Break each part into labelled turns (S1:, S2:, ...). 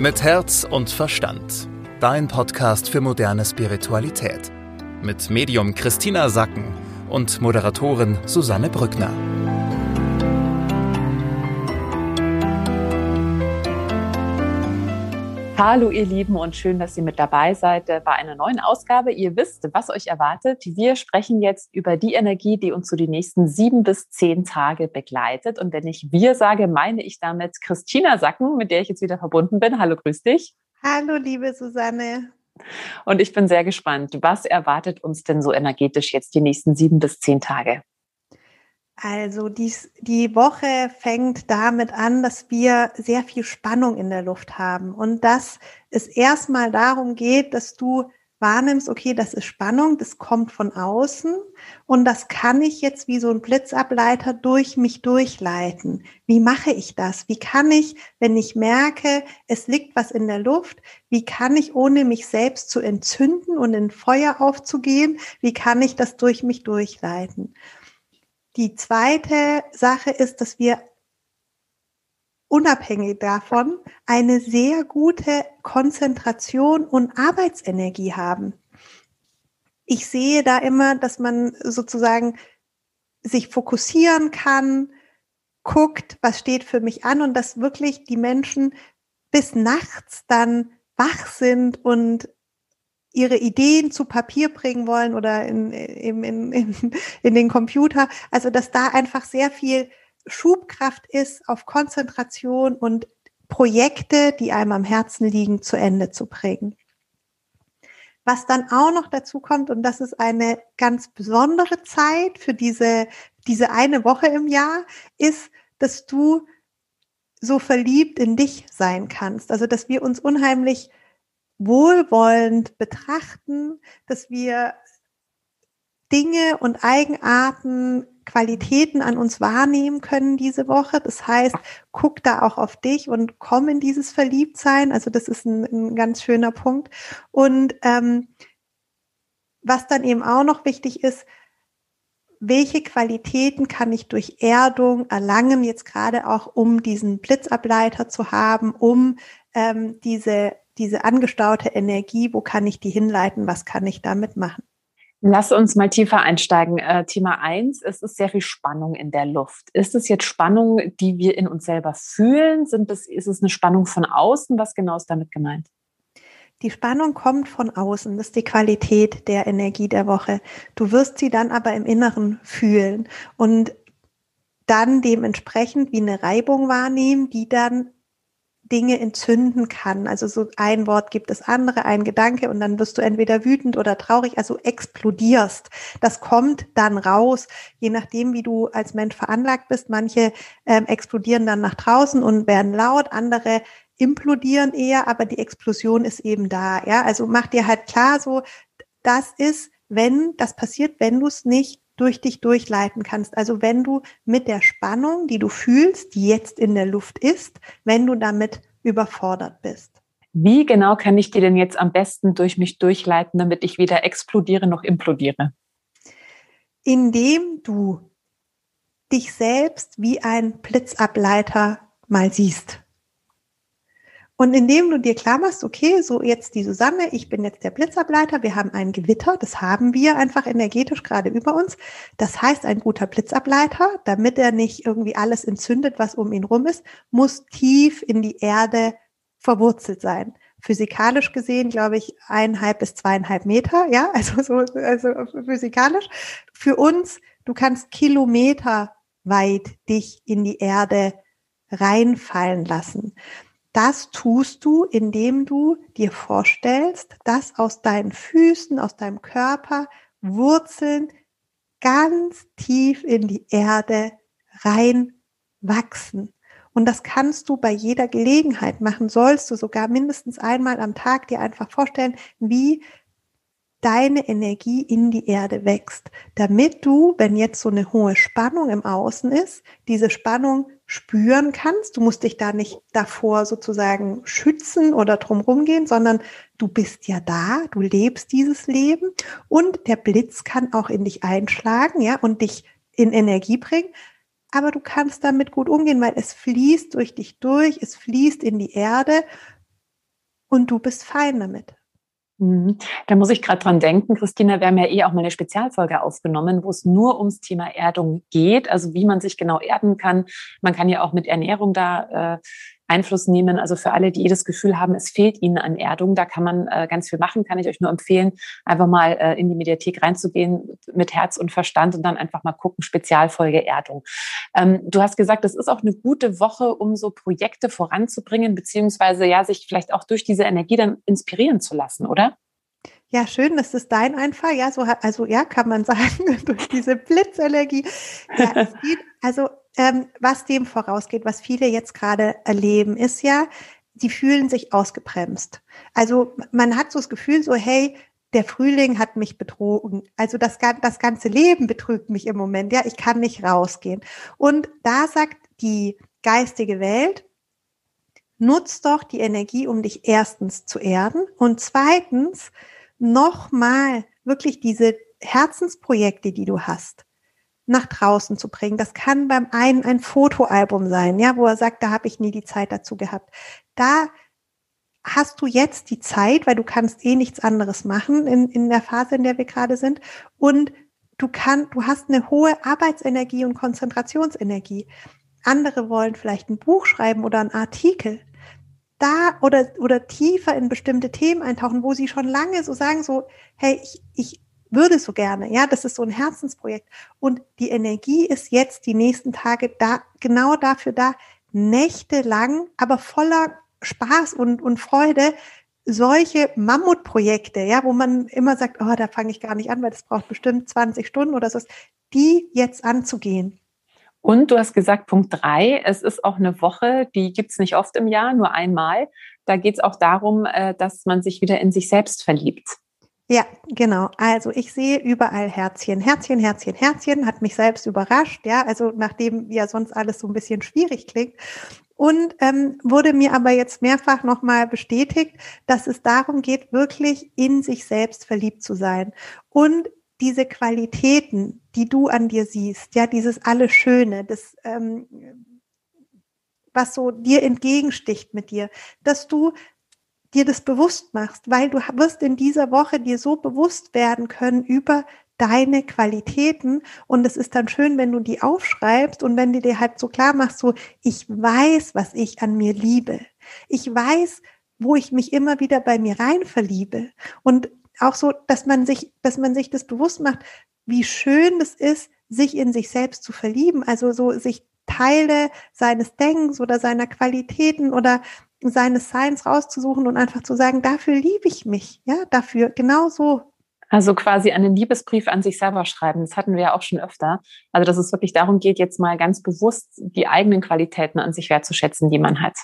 S1: Mit Herz und Verstand. Dein Podcast für moderne Spiritualität. Mit Medium Christina Sacken und Moderatorin Susanne Brückner.
S2: Hallo ihr Lieben und schön, dass ihr mit dabei seid bei einer neuen Ausgabe. Ihr wisst, was euch erwartet. Wir sprechen jetzt über die Energie, die uns so die nächsten sieben bis zehn Tage begleitet. Und wenn ich wir sage, meine ich damit Christina Sacken, mit der ich jetzt wieder verbunden bin. Hallo, grüß dich.
S3: Hallo, liebe Susanne.
S2: Und ich bin sehr gespannt. Was erwartet uns denn so energetisch jetzt die nächsten sieben bis zehn Tage?
S3: Also dies, die Woche fängt damit an, dass wir sehr viel Spannung in der Luft haben und dass es erstmal darum geht, dass du wahrnimmst, okay, das ist Spannung, das kommt von außen und das kann ich jetzt wie so ein Blitzableiter durch mich durchleiten. Wie mache ich das? Wie kann ich, wenn ich merke, es liegt was in der Luft, wie kann ich, ohne mich selbst zu entzünden und in Feuer aufzugehen, wie kann ich das durch mich durchleiten? Die zweite Sache ist, dass wir unabhängig davon eine sehr gute Konzentration und Arbeitsenergie haben. Ich sehe da immer, dass man sozusagen sich fokussieren kann, guckt, was steht für mich an und dass wirklich die Menschen bis nachts dann wach sind und ihre Ideen zu Papier bringen wollen oder in, in, in, in den Computer. Also dass da einfach sehr viel Schubkraft ist auf Konzentration und Projekte, die einem am Herzen liegen, zu Ende zu bringen. Was dann auch noch dazu kommt, und das ist eine ganz besondere Zeit für diese, diese eine Woche im Jahr, ist, dass du so verliebt in dich sein kannst. Also, dass wir uns unheimlich wohlwollend betrachten, dass wir Dinge und Eigenarten, Qualitäten an uns wahrnehmen können diese Woche. Das heißt, guck da auch auf dich und komm in dieses Verliebtsein. Also das ist ein, ein ganz schöner Punkt. Und ähm, was dann eben auch noch wichtig ist, welche Qualitäten kann ich durch Erdung erlangen, jetzt gerade auch um diesen Blitzableiter zu haben, um ähm, diese diese angestaute Energie, wo kann ich die hinleiten, was kann ich damit machen?
S2: Lass uns mal tiefer einsteigen. Äh, Thema eins: es ist sehr viel Spannung in der Luft. Ist es jetzt Spannung, die wir in uns selber fühlen? Sind es, ist es eine Spannung von außen? Was genau ist damit gemeint?
S3: Die Spannung kommt von außen, das ist die Qualität der Energie der Woche. Du wirst sie dann aber im Inneren fühlen und dann dementsprechend wie eine Reibung wahrnehmen, die dann Dinge entzünden kann. Also so ein Wort gibt es andere, ein Gedanke und dann wirst du entweder wütend oder traurig, also explodierst. Das kommt dann raus, je nachdem, wie du als Mensch veranlagt bist. Manche ähm, explodieren dann nach draußen und werden laut, andere implodieren eher, aber die Explosion ist eben da. Ja, also mach dir halt klar, so das ist, wenn das passiert, wenn du es nicht durch dich durchleiten kannst. Also wenn du mit der Spannung, die du fühlst, die jetzt in der Luft ist, wenn du damit überfordert bist.
S2: Wie genau kann ich die denn jetzt am besten durch mich durchleiten, damit ich weder explodiere noch implodiere?
S3: Indem du dich selbst wie ein Blitzableiter mal siehst. Und indem du dir klar machst, okay, so jetzt die Susanne, ich bin jetzt der Blitzableiter, wir haben ein Gewitter, das haben wir einfach energetisch gerade über uns. Das heißt, ein guter Blitzableiter, damit er nicht irgendwie alles entzündet, was um ihn rum ist, muss tief in die Erde verwurzelt sein. Physikalisch gesehen, glaube ich, eineinhalb bis zweieinhalb Meter, ja, also so, also physikalisch. Für uns, du kannst Kilometer weit dich in die Erde reinfallen lassen. Das tust du, indem du dir vorstellst, dass aus deinen Füßen, aus deinem Körper Wurzeln ganz tief in die Erde rein wachsen. Und das kannst du bei jeder Gelegenheit machen, sollst du sogar mindestens einmal am Tag dir einfach vorstellen, wie deine Energie in die Erde wächst, damit du, wenn jetzt so eine hohe Spannung im Außen ist, diese Spannung spüren kannst. Du musst dich da nicht davor sozusagen schützen oder drumherum gehen, sondern du bist ja da, du lebst dieses Leben und der Blitz kann auch in dich einschlagen, ja, und dich in Energie bringen. Aber du kannst damit gut umgehen, weil es fließt durch dich durch, es fließt in die Erde und du bist fein damit.
S2: Mhm. Da muss ich gerade dran denken, Christina, wir haben ja eh auch mal eine Spezialfolge aufgenommen, wo es nur ums Thema Erdung geht, also wie man sich genau erden kann. Man kann ja auch mit Ernährung da äh, Einfluss nehmen. Also für alle, die das Gefühl haben, es fehlt ihnen an Erdung, da kann man äh, ganz viel machen, kann ich euch nur empfehlen, einfach mal äh, in die Mediathek reinzugehen mit Herz und Verstand und dann einfach mal gucken, Spezialfolge Erdung. Ähm, du hast gesagt, es ist auch eine gute Woche, um so Projekte voranzubringen, beziehungsweise ja, sich vielleicht auch durch diese Energie dann inspirieren zu lassen, oder?
S3: Ja, schön, das ist dein Einfall. Ja, so also ja, kann man sagen, durch diese Blitzenergie. Ja, es geht, also ähm, was dem vorausgeht, was viele jetzt gerade erleben, ist ja, sie fühlen sich ausgebremst. Also man hat so das Gefühl, so hey, der Frühling hat mich betrogen. Also das, das ganze Leben betrügt mich im Moment. Ja, ich kann nicht rausgehen. Und da sagt die geistige Welt, nutz doch die Energie, um dich erstens zu erden und zweitens nochmal wirklich diese Herzensprojekte, die du hast, nach draußen zu bringen. Das kann beim einen ein Fotoalbum sein, ja, wo er sagt, da habe ich nie die Zeit dazu gehabt. Da hast du jetzt die Zeit, weil du kannst eh nichts anderes machen in, in der Phase, in der wir gerade sind. Und du kannst, du hast eine hohe Arbeitsenergie und Konzentrationsenergie. Andere wollen vielleicht ein Buch schreiben oder einen Artikel. Da oder, oder tiefer in bestimmte Themen eintauchen, wo sie schon lange so sagen, so, hey, ich, ich würde so gerne. Ja, das ist so ein Herzensprojekt. Und die Energie ist jetzt die nächsten Tage da, genau dafür da, nächtelang, aber voller Spaß und, und Freude, solche Mammutprojekte, ja, wo man immer sagt, oh, da fange ich gar nicht an, weil das braucht bestimmt 20 Stunden oder so, die jetzt anzugehen.
S2: Und du hast gesagt, Punkt drei, es ist auch eine Woche, die gibt's nicht oft im Jahr, nur einmal. Da geht's auch darum, äh, dass man sich wieder in sich selbst verliebt.
S3: Ja, genau. Also ich sehe überall Herzchen, Herzchen, Herzchen, Herzchen, hat mich selbst überrascht, ja, also nachdem ja sonst alles so ein bisschen schwierig klingt. Und ähm, wurde mir aber jetzt mehrfach nochmal bestätigt, dass es darum geht, wirklich in sich selbst verliebt zu sein. Und diese Qualitäten, die du an dir siehst, ja, dieses alles Schöne, das, ähm, was so dir entgegensticht mit dir, dass du dir das bewusst machst, weil du wirst in dieser Woche dir so bewusst werden können über deine Qualitäten. Und es ist dann schön, wenn du die aufschreibst und wenn du dir halt so klar machst, so ich weiß, was ich an mir liebe. Ich weiß, wo ich mich immer wieder bei mir rein verliebe. Und auch so, dass man sich, dass man sich das bewusst macht, wie schön es ist, sich in sich selbst zu verlieben, also so sich Teile seines Denkens oder seiner Qualitäten oder seines Seins rauszusuchen und einfach zu sagen, dafür liebe ich mich, ja, dafür, genau so.
S2: Also quasi einen Liebesbrief an sich selber schreiben. Das hatten wir ja auch schon öfter. Also, dass es wirklich darum geht, jetzt mal ganz bewusst die eigenen Qualitäten an sich wertzuschätzen, die man hat.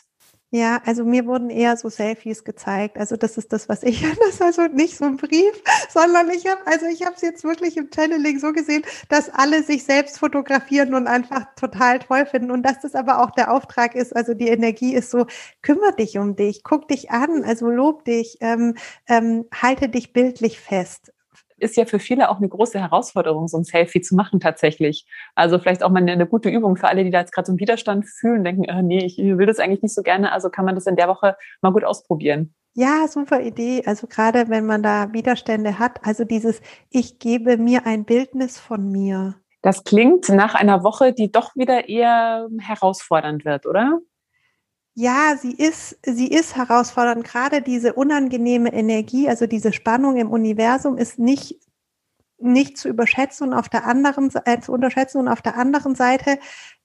S3: Ja, also mir wurden eher so Selfies gezeigt. Also das ist das, was ich, das ist also nicht so ein Brief, sondern ich habe, also ich habe es jetzt wirklich im Channeling so gesehen, dass alle sich selbst fotografieren und einfach total toll finden und dass das aber auch der Auftrag ist. Also die Energie ist so, kümmere dich um dich, guck dich an, also lob dich, ähm, ähm, halte dich bildlich fest
S2: ist ja für viele auch eine große Herausforderung, so ein Selfie zu machen tatsächlich. Also vielleicht auch mal eine, eine gute Übung für alle, die da jetzt gerade so einen Widerstand fühlen, denken, äh, nee, ich will das eigentlich nicht so gerne. Also kann man das in der Woche mal gut ausprobieren.
S3: Ja, super Idee. Also gerade wenn man da Widerstände hat, also dieses, ich gebe mir ein Bildnis von mir.
S2: Das klingt nach einer Woche, die doch wieder eher herausfordernd wird, oder?
S3: Ja, sie ist, sie ist herausfordernd. Gerade diese unangenehme Energie, also diese Spannung im Universum ist nicht, nicht zu überschätzen und auf der anderen, äh, zu unterschätzen und auf der anderen Seite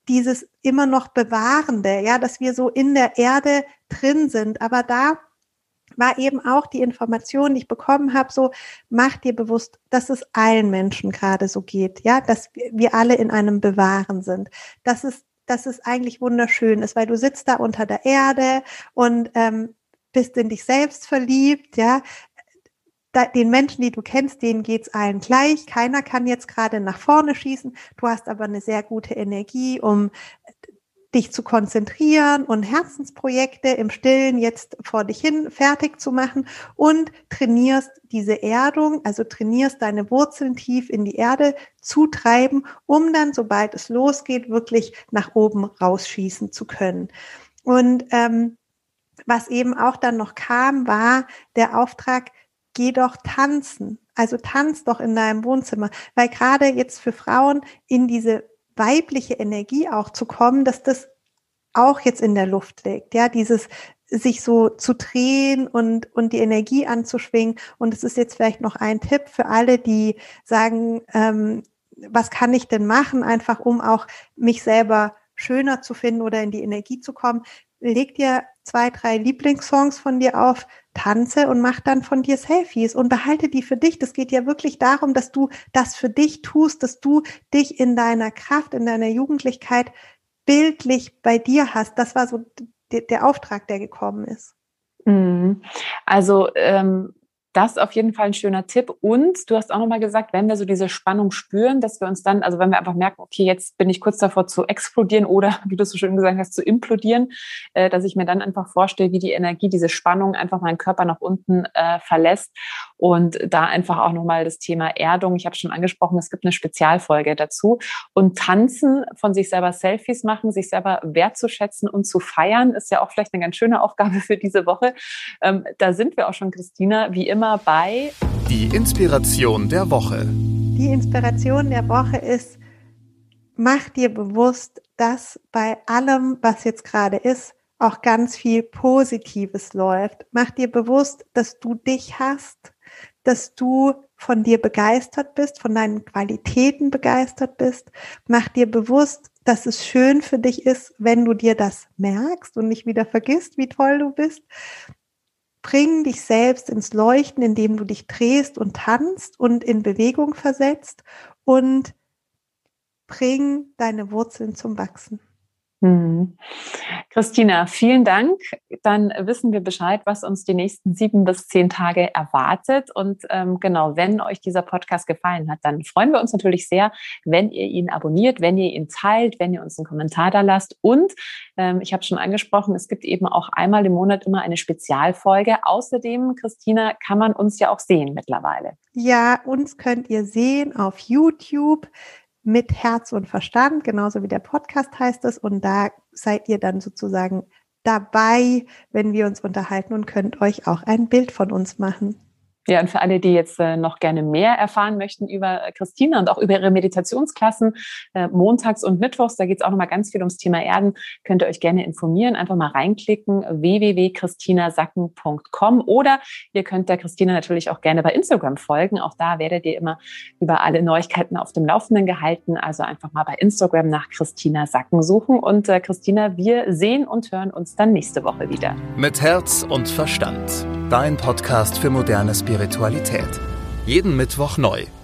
S3: dieses immer noch Bewahrende, ja, dass wir so in der Erde drin sind. Aber da war eben auch die Information, die ich bekommen habe, so mach dir bewusst, dass es allen Menschen gerade so geht, ja, dass wir alle in einem Bewahren sind, dass es dass es eigentlich wunderschön ist, weil du sitzt da unter der Erde und ähm, bist in dich selbst verliebt, ja. Da, den Menschen, die du kennst, denen geht's allen gleich. Keiner kann jetzt gerade nach vorne schießen. Du hast aber eine sehr gute Energie, um dich zu konzentrieren und Herzensprojekte im Stillen jetzt vor dich hin fertig zu machen und trainierst diese Erdung, also trainierst deine Wurzeln tief in die Erde zu treiben, um dann, sobald es losgeht, wirklich nach oben rausschießen zu können. Und ähm, was eben auch dann noch kam, war der Auftrag, geh doch tanzen. Also tanz doch in deinem Wohnzimmer. Weil gerade jetzt für Frauen in diese weibliche Energie auch zu kommen, dass das auch jetzt in der Luft liegt. Ja, dieses sich so zu drehen und, und die Energie anzuschwingen. Und es ist jetzt vielleicht noch ein Tipp für alle, die sagen, ähm, was kann ich denn machen, einfach um auch mich selber schöner zu finden oder in die Energie zu kommen. Leg dir zwei, drei Lieblingssongs von dir auf, tanze und mach dann von dir Selfies und behalte die für dich. Das geht ja wirklich darum, dass du das für dich tust, dass du dich in deiner Kraft, in deiner Jugendlichkeit bildlich bei dir hast. Das war so der, Auftrag, der gekommen ist.
S2: Mhm. Also ähm, das ist auf jeden Fall ein schöner Tipp. Und du hast auch nochmal gesagt, wenn wir so diese Spannung spüren, dass wir uns dann, also wenn wir einfach merken, okay, jetzt bin ich kurz davor zu explodieren oder, wie du so schön gesagt hast, zu implodieren, äh, dass ich mir dann einfach vorstelle, wie die Energie, diese Spannung einfach meinen Körper nach unten äh, verlässt. Und da einfach auch nochmal das Thema Erdung. Ich habe schon angesprochen, es gibt eine Spezialfolge dazu. Und tanzen, von sich selber Selfies machen, sich selber wertzuschätzen und zu feiern, ist ja auch vielleicht eine ganz schöne Aufgabe für diese Woche. Ähm, da sind wir auch schon, Christina, wie immer immer bei
S1: Die Inspiration der Woche.
S3: Die Inspiration der Woche ist, mach dir bewusst, dass bei allem, was jetzt gerade ist, auch ganz viel Positives läuft. Mach dir bewusst, dass du dich hast, dass du von dir begeistert bist, von deinen Qualitäten begeistert bist. Mach dir bewusst, dass es schön für dich ist, wenn du dir das merkst und nicht wieder vergisst, wie toll du bist. Bring dich selbst ins Leuchten, indem du dich drehst und tanzt und in Bewegung versetzt und bring deine Wurzeln zum Wachsen.
S2: Hm. Christina, vielen Dank. Dann wissen wir Bescheid, was uns die nächsten sieben bis zehn Tage erwartet. Und ähm, genau, wenn euch dieser Podcast gefallen hat, dann freuen wir uns natürlich sehr, wenn ihr ihn abonniert, wenn ihr ihn teilt, wenn ihr uns einen Kommentar da lasst. Und ähm, ich habe schon angesprochen, es gibt eben auch einmal im Monat immer eine Spezialfolge. Außerdem, Christina, kann man uns ja auch sehen mittlerweile.
S3: Ja, uns könnt ihr sehen auf YouTube mit Herz und Verstand, genauso wie der Podcast heißt es. Und da seid ihr dann sozusagen dabei, wenn wir uns unterhalten und könnt euch auch ein Bild von uns machen.
S2: Ja, und für alle, die jetzt äh, noch gerne mehr erfahren möchten über äh, Christina und auch über ihre Meditationsklassen, äh, montags und mittwochs, da geht es auch nochmal ganz viel ums Thema Erden, könnt ihr euch gerne informieren. Einfach mal reinklicken, www.christinasacken.com oder ihr könnt der Christina natürlich auch gerne bei Instagram folgen. Auch da werdet ihr immer über alle Neuigkeiten auf dem Laufenden gehalten. Also einfach mal bei Instagram nach Christina Sacken suchen. Und Christina, wir sehen und hören uns dann nächste Woche wieder.
S1: Mit Herz und Verstand. Dein Podcast für modernes Spiritualität. Jeden Mittwoch neu.